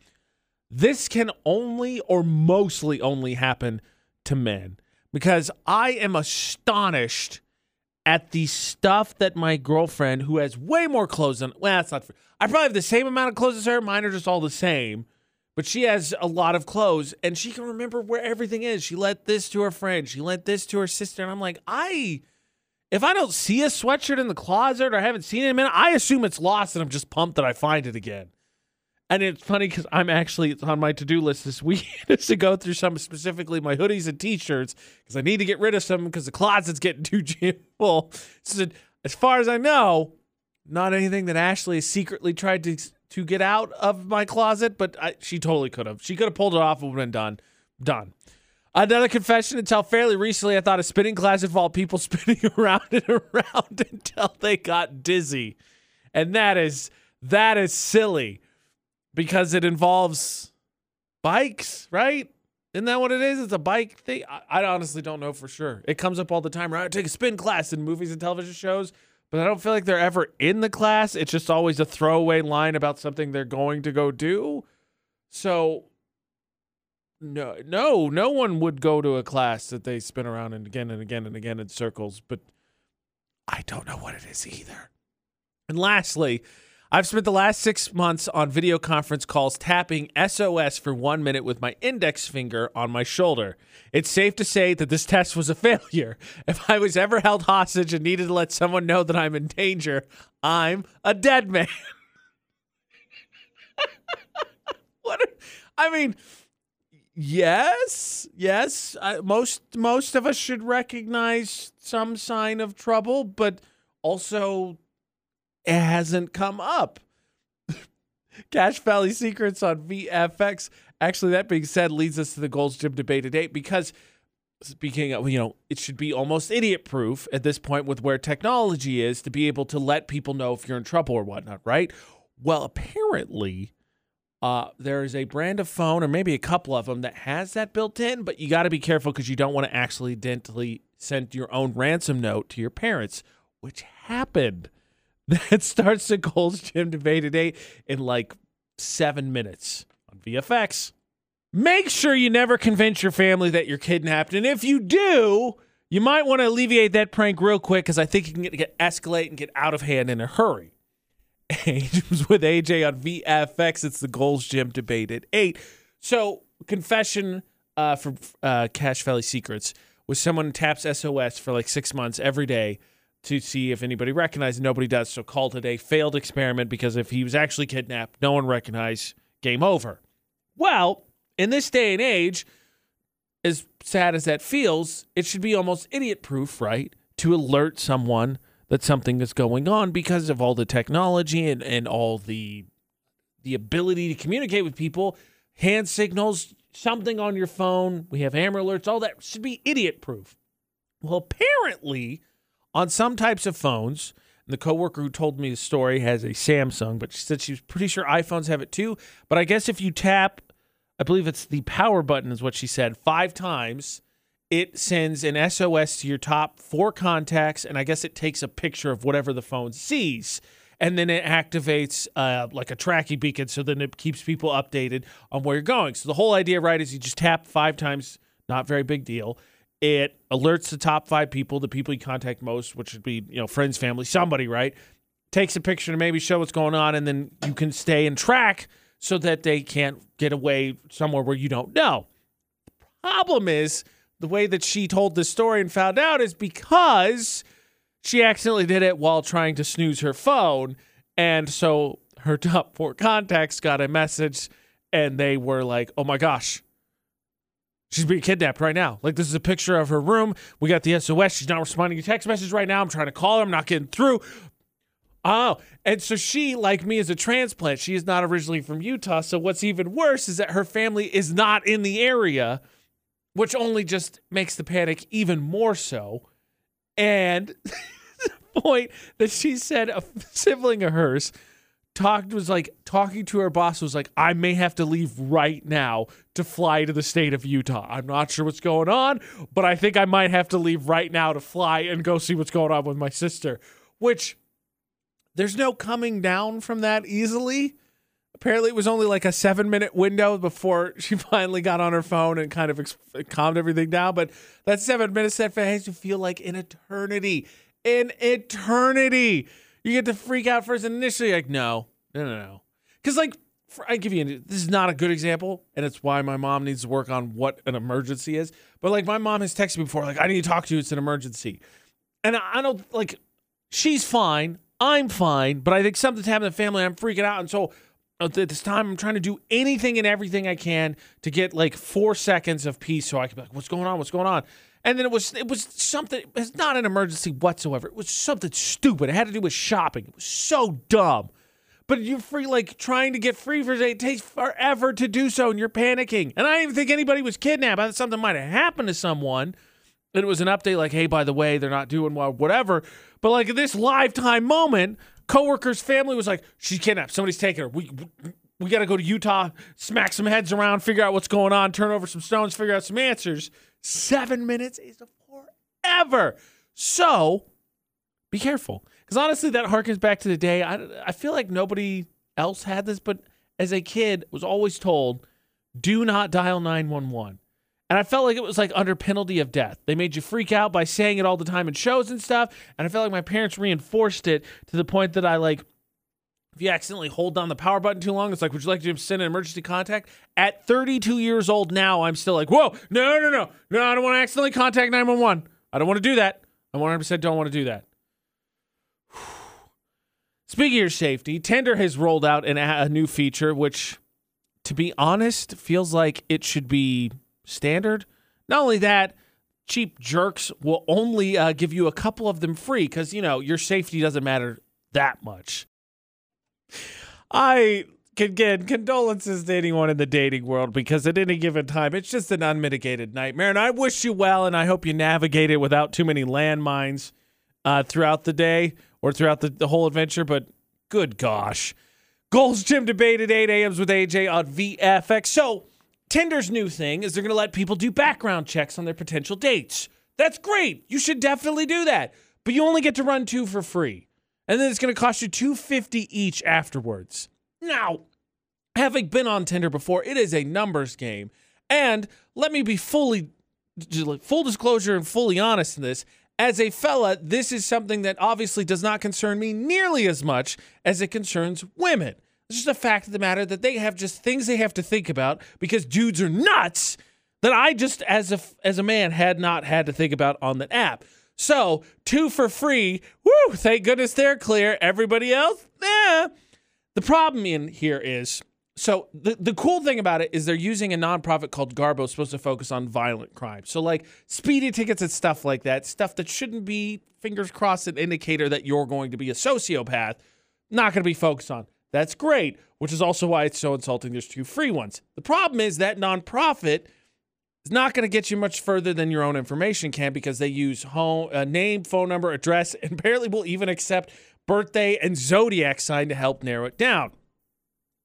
this can only or mostly only happen to men because I am astonished at the stuff that my girlfriend, who has way more clothes than, well, that's not. I probably have the same amount of clothes as her. Mine are just all the same, but she has a lot of clothes and she can remember where everything is. She lent this to her friend, she lent this to her sister. And I'm like, I, if I don't see a sweatshirt in the closet or I haven't seen it in a minute, I assume it's lost and I'm just pumped that I find it again. And it's funny because I'm actually on my to do list this week is to go through some specifically my hoodies and t-shirts because I need to get rid of some because the closet's getting too jam full. So as far as I know, not anything that Ashley secretly tried to to get out of my closet, but I, she totally could have. She could have pulled it off and would have been done. Done. Another confession until fairly recently, I thought a spinning class involved people spinning around and around until they got dizzy. And that is that is silly because it involves bikes, right? Isn't that what it is? It's a bike thing. I, I honestly don't know for sure. It comes up all the time, right? I take a spin class in movies and television shows, but I don't feel like they're ever in the class. It's just always a throwaway line about something they're going to go do. So no, no, no one would go to a class that they spin around and again and again and again in circles, but I don't know what it is either. And lastly, I've spent the last six months on video conference calls tapping SOS for one minute with my index finger on my shoulder. It's safe to say that this test was a failure. If I was ever held hostage and needed to let someone know that I'm in danger, I'm a dead man. what? I mean, yes, yes. I, most most of us should recognize some sign of trouble, but also it hasn't come up. Cache Valley Secrets on VFX. Actually, that being said, leads us to the Gold's Gym debate today because speaking of, you know, it should be almost idiot proof at this point with where technology is to be able to let people know if you're in trouble or whatnot, right? Well, apparently, uh, there is a brand of phone, or maybe a couple of them, that has that built in, but you got to be careful because you don't want to accidentally send your own ransom note to your parents, which happened. That starts the Gold's Gym debate today in like seven minutes on VFX. Make sure you never convince your family that you're kidnapped. And if you do, you might want to alleviate that prank real quick because I think it can get, get escalate and get out of hand in a hurry. Angels with AJ on VFX. It's the Gold's Gym debate at eight. So confession uh, for uh, Cache Valley Secrets was someone taps SOS for like six months every day to see if anybody recognized. Nobody does. So called it a failed experiment because if he was actually kidnapped, no one recognized. Game over. Well, in this day and age, as sad as that feels, it should be almost idiot proof, right? To alert someone that something is going on because of all the technology and, and all the the ability to communicate with people, hand signals, something on your phone. We have Amber alerts, all that should be idiot proof. Well, apparently, on some types of phones, and the coworker who told me the story has a Samsung, but she said she was pretty sure iPhones have it too. But I guess if you tap, I believe it's the power button, is what she said, five times, it sends an SOS to your top four contacts, and I guess it takes a picture of whatever the phone sees. And then it activates uh, like a tracking beacon, so then it keeps people updated on where you're going. So the whole idea, right, is you just tap five times, not very big deal. It alerts the top five people, the people you contact most, which would be you know friends, family, somebody, right? Takes a picture to maybe show what's going on, and then you can stay and track so that they can't get away somewhere where you don't know. The Problem is the way that she told the story and found out is because she accidentally did it while trying to snooze her phone, and so her top four contacts got a message and they were like, "Oh my gosh, she's being kidnapped right now." Like this is a picture of her room. We got the SOS. She's not responding to text message right now. I'm trying to call her. I'm not getting through. Oh, and so she, like me, is a transplant. She is not originally from Utah. So what's even worse is that her family is not in the area, which only just makes the panic even more so. And the point that she said a sibling of hers talked was like talking to her boss was like, I may have to leave right now to fly to the state of Utah. I'm not sure what's going on, but I think I might have to leave right now to fly and go see what's going on with my sister. Which there's no coming down from that easily. Apparently, it was only like a seven minute window before she finally got on her phone and kind of ex- calmed everything down. But that seven minutes that has to feel like an eternity. An eternity. You get to freak out first and initially, like, no, no, no, no. Because, like, for, I give you, an, this is not a good example, and it's why my mom needs to work on what an emergency is. But, like, my mom has texted me before, like, I need to talk to you, it's an emergency. And I, I don't, like, she's fine. I'm fine, but I think something's happened in the family. I'm freaking out. And so at this time, I'm trying to do anything and everything I can to get like four seconds of peace so I can be like, what's going on? What's going on? And then it was it was something it's not an emergency whatsoever. It was something stupid. It had to do with shopping. It was so dumb. But you're free like trying to get free for it takes forever to do so and you're panicking. And I didn't even think anybody was kidnapped. I thought something might have happened to someone. And it was an update like, hey, by the way, they're not doing well, whatever. But like this lifetime moment, coworker's family was like, she's kidnapped. Somebody's taking her. We we, got to go to Utah, smack some heads around, figure out what's going on, turn over some stones, figure out some answers. Seven minutes is forever. So be careful. Because honestly, that harkens back to the day. I, I feel like nobody else had this, but as a kid, was always told, do not dial 911. And I felt like it was like under penalty of death. They made you freak out by saying it all the time in shows and stuff. And I felt like my parents reinforced it to the point that I like, if you accidentally hold down the power button too long, it's like, would you like to send an emergency contact? At 32 years old now, I'm still like, whoa, no, no, no, no, I don't want to accidentally contact 911. I don't want to do that. I 100% don't want to do that. Speaking of your safety, Tinder has rolled out an, a new feature, which, to be honest, feels like it should be standard. Not only that, cheap jerks will only uh, give you a couple of them free because, you know, your safety doesn't matter that much. I can again condolences to anyone in the dating world because at any given time it's just an unmitigated nightmare. And i wish you well and i hope you navigate it without too many landmines uh, throughout the day or throughout the, the whole adventure but good gosh. Gold's Gym debate at 8 a.m.s with aj on vfx so tinder's new thing is they're going to let people do background checks on their potential dates. That's great. You should definitely do that. But you only get to run two for free and then it's going to cost you 250 each afterwards now, having been on Tinder before, it is a numbers game. And let me be fully full disclosure and fully honest in this. As a fella, this is something that obviously does not concern me nearly as much as it concerns women. It's just a fact of the matter that they have just things they have to think about because dudes are nuts that I just as a as a man had not had to think about on the app. So, two for free. Woo, thank goodness they're clear. Everybody else? Yeah. The problem in here is so the, the cool thing about it is they're using a nonprofit called Garbo supposed to focus on violent crime. So like speeding tickets and stuff like that, stuff that shouldn't be fingers crossed an indicator that you're going to be a sociopath, not going to be focused on. That's great, which is also why it's so insulting there's two free ones. The problem is that nonprofit is not going to get you much further than your own information can because they use home uh, name, phone number, address, and apparently will even accept birthday, and zodiac sign to help narrow it down.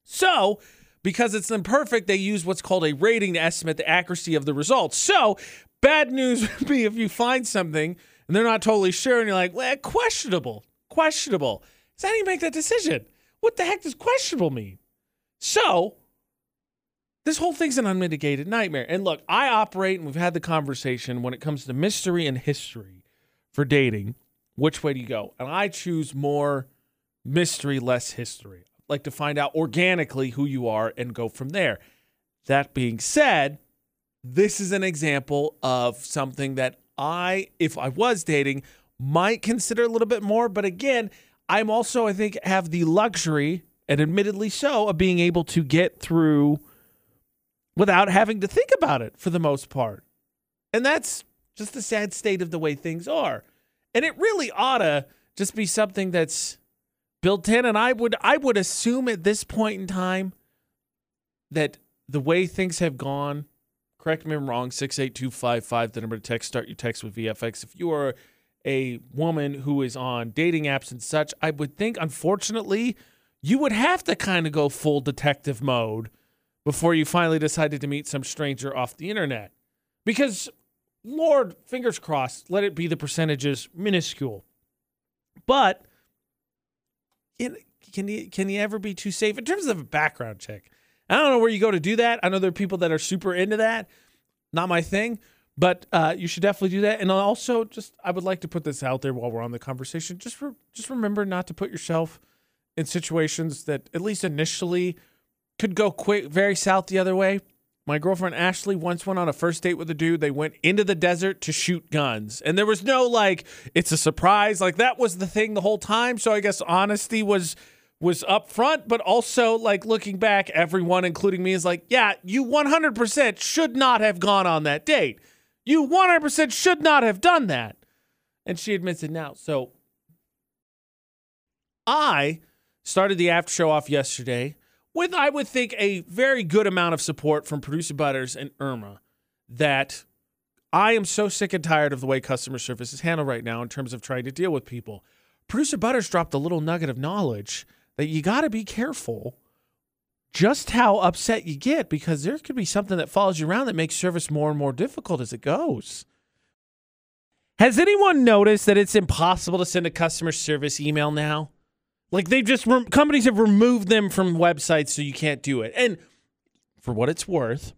So, because it's imperfect, they use what's called a rating to estimate the accuracy of the results. So, bad news would be if you find something and they're not totally sure and you're like, well, questionable, questionable. So, how do you make that decision? What the heck does questionable mean? So, this whole thing's an unmitigated nightmare. And look, I operate, and we've had the conversation when it comes to mystery and history for dating which way do you go? And I choose more mystery, less history. I'd like to find out organically who you are and go from there. That being said, this is an example of something that I, if I was dating, might consider a little bit more. But again, I'm also, I think, have the luxury, and admittedly so, of being able to get through without having to think about it for the most part. And that's just the sad state of the way things are. And it really ought to just be something that's built in. And I would I would assume at this point in time that the way things have gone, correct me if I'm wrong, 68255, the number to text, start your text with VFX. If you are a woman who is on dating apps and such, I would think, unfortunately, you would have to kind of go full detective mode before you finally decided to meet some stranger off the internet. Because, Lord, fingers crossed, let it be the percentages minuscule. But can, can you can you ever be too safe in terms of a background check? I don't know where you go to do that. I know there are people that are super into that. Not my thing, but uh, you should definitely do that. And also, just I would like to put this out there while we're on the conversation. Just re- just remember not to put yourself in situations that at least initially could go quick, very south the other way. My girlfriend Ashley once went on a first date with a dude. They went into the desert to shoot guns. And there was no like, it's a surprise. Like that was the thing the whole time. So I guess honesty was was up front, but also like looking back, everyone, including me, is like, yeah, you 100% should not have gone on that date. You 100% should not have done that. And she admits it now. So I started the after show off yesterday with, I would think, a very good amount of support from producer Butters and Irma that I am so sick and tired of the way customer service is handled right now in terms of trying to deal with people. Producer Butters dropped a little nugget of knowledge that you got to be careful just how upset you get because there could be something that follows you around that makes service more and more difficult as it goes. Has anyone noticed that it's impossible to send a customer service email now? Like they've just rem- companies have removed them from websites so you can't do it. And for what it's worth,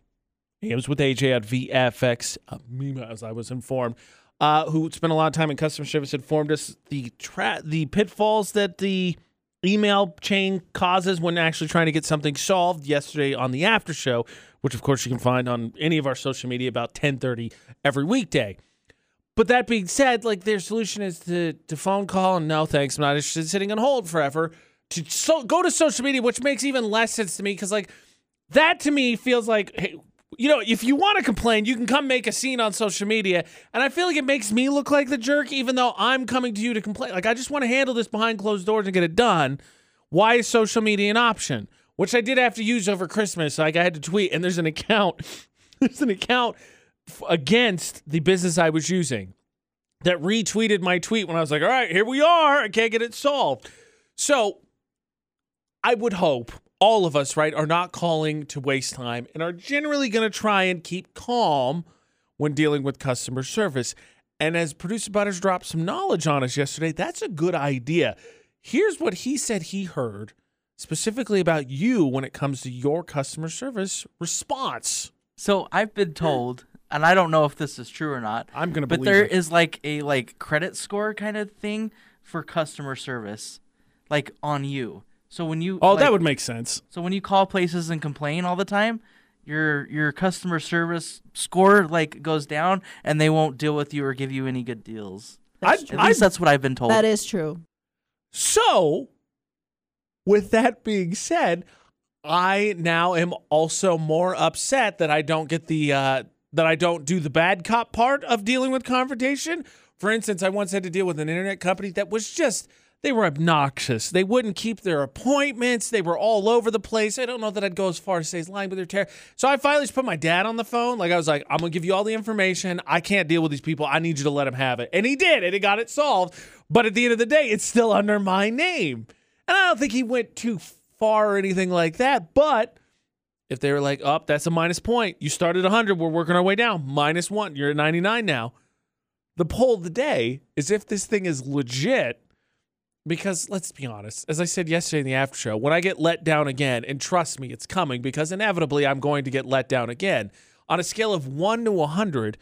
he was with AJ at VFX, uh, as I was informed, uh, who spent a lot of time in customer service, informed us the tra- the pitfalls that the email chain causes when actually trying to get something solved yesterday on the after show, which of course you can find on any of our social media about 10:30 every weekday. But that being said, like their solution is to to phone call and no thanks, I'm not interested in sitting on hold forever. To so, go to social media, which makes even less sense to me because like that to me feels like hey, you know, if you want to complain, you can come make a scene on social media. And I feel like it makes me look like the jerk, even though I'm coming to you to complain. Like, I just want to handle this behind closed doors and get it done. Why is social media an option? Which I did have to use over Christmas. Like, I had to tweet, and there's an account, there's an account against the business I was using that retweeted my tweet when I was like, all right, here we are. I can't get it solved. So I would hope all of us, right, are not calling to waste time and are generally going to try and keep calm when dealing with customer service. And as producer Butters dropped some knowledge on us yesterday, that's a good idea. Here's what he said he heard specifically about you when it comes to your customer service response. So I've been told, and I don't know if this is true or not. I'm gonna but believe there it. is like a like credit score kind of thing for customer service, like on you. So when you Oh, like- that would make sense. So when you call places and complain all the time, your your customer service score like goes down, and they won't deal with you or give you any good deals. I'd- At least that's what I've been told. That is true. So, with that being said, I now am also more upset that I don't get the uh, that I don't do the bad cop part of dealing with confrontation. For instance, I once had to deal with an internet company that was just they were obnoxious. They wouldn't keep their appointments. They were all over the place. I don't know that I'd go as far as say lying, but they're terrible. So I finally just put my dad on the phone. Like I was like, I'm gonna give you all the information. I can't deal with these people. I need you to let him have it, and he did, and he got it solved. But at the end of the day, it's still under my name, and I don't think he went too far or anything like that. But if they were like, "Up, oh, that's a minus point. You started 100. We're working our way down. Minus one. You're at 99 now." The poll of the day is if this thing is legit. Because let's be honest, as I said yesterday in the after show, when I get let down again, and trust me, it's coming because inevitably I'm going to get let down again. On a scale of one to 100,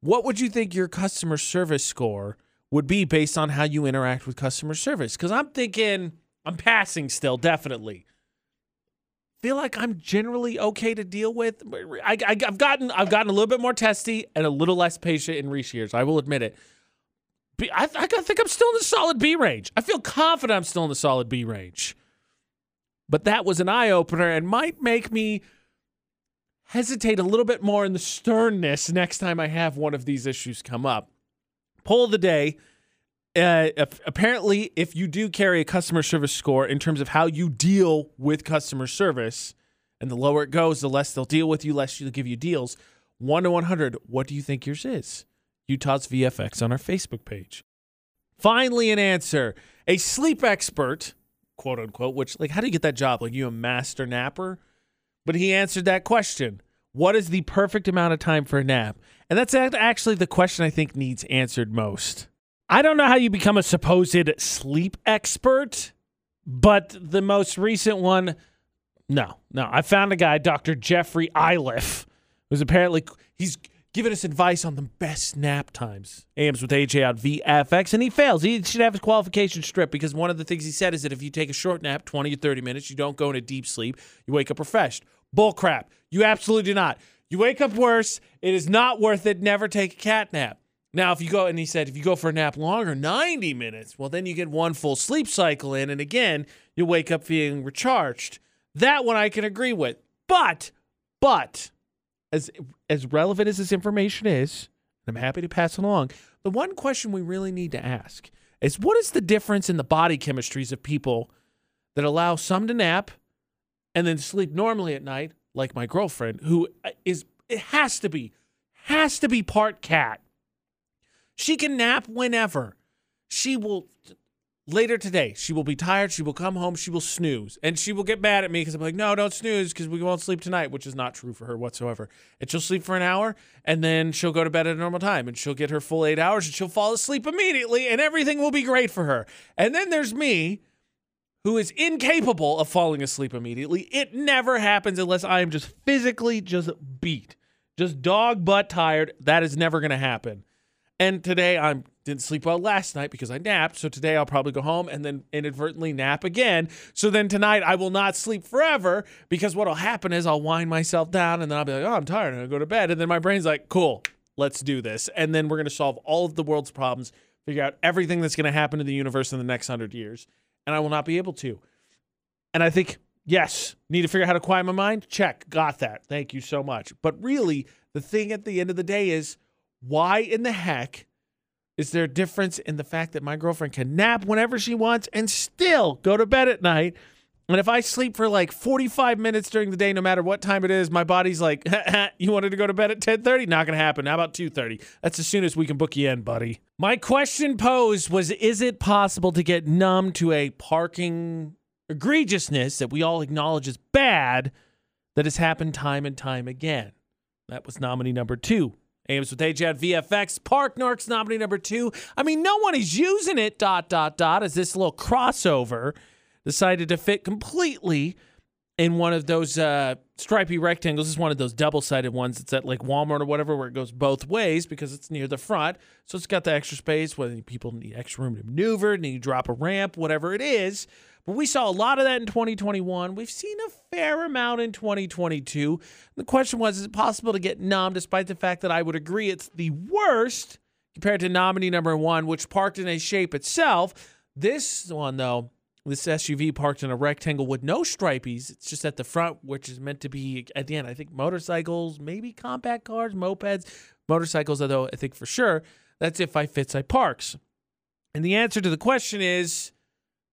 what would you think your customer service score would be based on how you interact with customer service? Because I'm thinking I'm passing still, definitely feel like I'm generally okay to deal with. I, I, have gotten I've gotten a little bit more testy and a little less patient in recent years. I will admit it. I think I'm still in the solid B range. I feel confident I'm still in the solid B range. But that was an eye opener and might make me hesitate a little bit more in the sternness next time I have one of these issues come up. Poll of the day. Uh, ap- apparently, if you do carry a customer service score in terms of how you deal with customer service, and the lower it goes, the less they'll deal with you, less they'll give you deals. One to 100, what do you think yours is? Utah's VFX on our Facebook page. Finally, an answer. A sleep expert, quote unquote, which, like, how do you get that job? Like, you a master napper? But he answered that question. What is the perfect amount of time for a nap? And that's actually the question I think needs answered most. I don't know how you become a supposed sleep expert, but the most recent one, no, no. I found a guy, Dr. Jeffrey Iliff, who's apparently he's giving us advice on the best nap times. AMs with AJ on VFX, and he fails. He should have his qualification stripped because one of the things he said is that if you take a short nap, 20 or 30 minutes, you don't go into deep sleep, you wake up refreshed. Bull crap. You absolutely do not. You wake up worse. It is not worth it. Never take a cat nap. Now, if you go, and he said, if you go for a nap longer, 90 minutes, well, then you get one full sleep cycle in, and again, you wake up feeling recharged. That one I can agree with. But, but, as as relevant as this information is, I'm happy to pass it along. The one question we really need to ask is what is the difference in the body chemistries of people that allow some to nap and then sleep normally at night, like my girlfriend, who uh, is it has to be, has to be part cat. She can nap whenever. She will later today. She will be tired. She will come home. She will snooze, and she will get mad at me because I'm like, no, don't snooze because we won't sleep tonight, which is not true for her whatsoever. And she'll sleep for an hour, and then she'll go to bed at a normal time, and she'll get her full eight hours, and she'll fall asleep immediately, and everything will be great for her. And then there's me. Who is incapable of falling asleep immediately? It never happens unless I am just physically just beat, just dog butt tired. That is never going to happen. And today I didn't sleep well last night because I napped. So today I'll probably go home and then inadvertently nap again. So then tonight I will not sleep forever because what'll happen is I'll wind myself down and then I'll be like, oh, I'm tired. To go to bed. And then my brain's like, cool, let's do this. And then we're going to solve all of the world's problems, figure out everything that's going to happen to the universe in the next hundred years. And I will not be able to. And I think, yes, need to figure out how to quiet my mind? Check. Got that. Thank you so much. But really, the thing at the end of the day is, why in the heck is there a difference in the fact that my girlfriend can nap whenever she wants and still go to bed at night? And if I sleep for like 45 minutes during the day, no matter what time it is, my body's like, you wanted to go to bed at 10:30? Not gonna happen. How about 2:30? That's as soon as we can book you in, buddy. My question posed was is it possible to get numb to a parking egregiousness that we all acknowledge is bad that has happened time and time again? That was nominee number two. AMs with AJ VFX. Park Narcs nominee number two. I mean, no one is using it, dot, dot, dot, as this little crossover decided to fit completely in one of those uh, stripy rectangles. Is one of those double sided ones that's at like Walmart or whatever, where it goes both ways because it's near the front. So it's got the extra space, whether people need extra room to maneuver, need to drop a ramp, whatever it is. But we saw a lot of that in 2021. We've seen a fair amount in 2022. The question was is it possible to get numb, despite the fact that I would agree it's the worst compared to nominee number one, which parked in a shape itself. This one, though, this SUV parked in a rectangle with no stripies. It's just at the front, which is meant to be at the end. I think motorcycles, maybe compact cars, mopeds, motorcycles, although I think for sure that's if I fits I parks. And the answer to the question is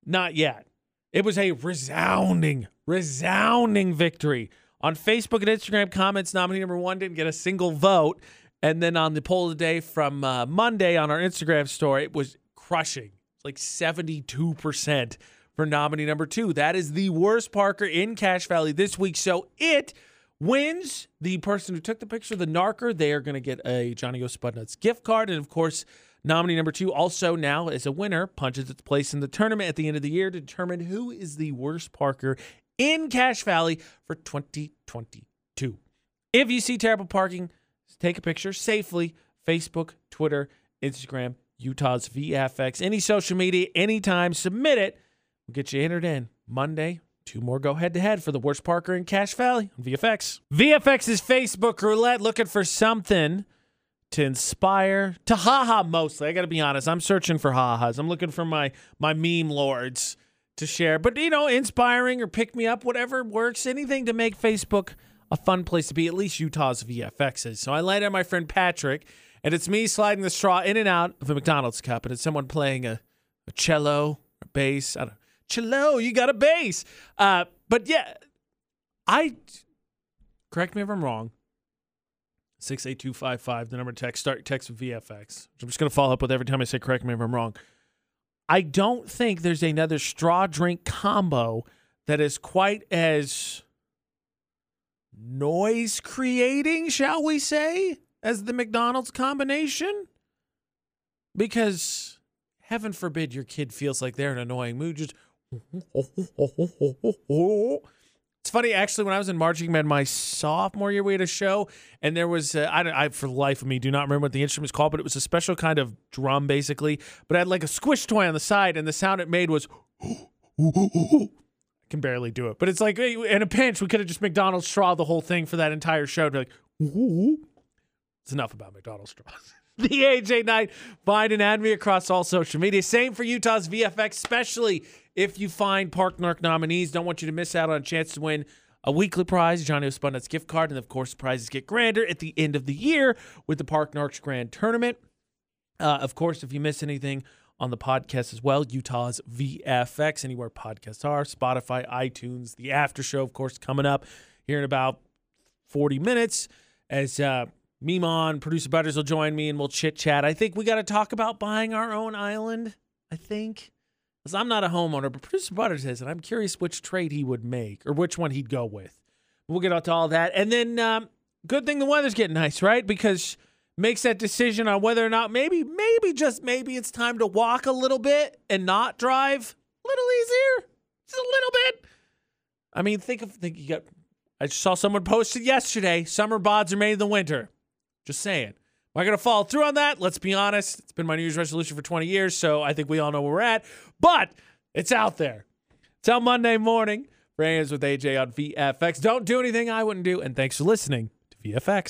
not yet. It was a resounding, resounding victory. On Facebook and Instagram comments, nominee number one didn't get a single vote. And then on the poll of the day from uh, Monday on our Instagram story, it was crushing. It's like 72% for nominee number two. That is the worst Parker in Cache Valley this week. So it wins. The person who took the picture, the narker, they are going to get a Johnny O. Spudnuts gift card. And of course, nominee number two also now is a winner, punches its place in the tournament at the end of the year to determine who is the worst Parker in Cache Valley for 2022. If you see terrible parking, take a picture safely. Facebook, Twitter, Instagram, Utah's VFX, any social media, anytime, submit it. We'll get you entered in Monday. Two more go head to head for the worst Parker in Cache Valley on VFX. VFX's Facebook roulette looking for something to inspire, to haha mostly. I got to be honest. I'm searching for ha-has. I'm looking for my my meme lords to share. But you know, inspiring or pick me up, whatever works. Anything to make Facebook a fun place to be. At least Utah's VFX is. So I land on my friend Patrick, and it's me sliding the straw in and out of a McDonald's cup, and it's someone playing a, a cello, a bass. I don't cello. You got a bass. Uh, but yeah, I correct me if I'm wrong. Six eight two five five. The number text. Start text with VFX. I'm just gonna follow up with every time I say correct me if I'm wrong. I don't think there's another straw drink combo that is quite as noise creating, shall we say, as the McDonald's combination. Because heaven forbid your kid feels like they're in an annoying mood. Just it's funny actually when I was in marching band my sophomore year we had a show and there was uh, I, don't- I for the life of me do not remember what the instrument was called but it was a special kind of drum basically but it had like a squish toy on the side and the sound it made was I can barely do it but it's like in a pinch we could have just McDonald's straw the whole thing for that entire show to like it's enough about McDonald's straws. the AJ Knight. Find and add me across all social media. Same for Utah's VFX, especially if you find Park Narc nominees. Don't want you to miss out on a chance to win a weekly prize, Johnny O's Spudnuts gift card, and of course, prizes get grander at the end of the year with the Park Narcs Grand Tournament. Uh, of course, if you miss anything on the podcast as well, Utah's VFX, anywhere podcasts are, Spotify, iTunes, the after show, of course, coming up here in about 40 minutes as uh, Mimon, producer Butters will join me and we'll chit chat. I think we got to talk about buying our own island. I think. Because I'm not a homeowner, but producer Butters is, and I'm curious which trade he would make or which one he'd go with. We'll get into all that. And then, um, good thing the weather's getting nice, right? Because makes that decision on whether or not maybe, maybe, just maybe it's time to walk a little bit and not drive a little easier. Just a little bit. I mean, think of, think you got, I just saw someone posted yesterday summer bods are made in the winter. Just saying. Am I going to follow through on that? Let's be honest. It's been my New Year's resolution for 20 years, so I think we all know where we're at. But it's out there. Out Monday morning. Brands with AJ on VFX. Don't do anything I wouldn't do. And thanks for listening to VFX.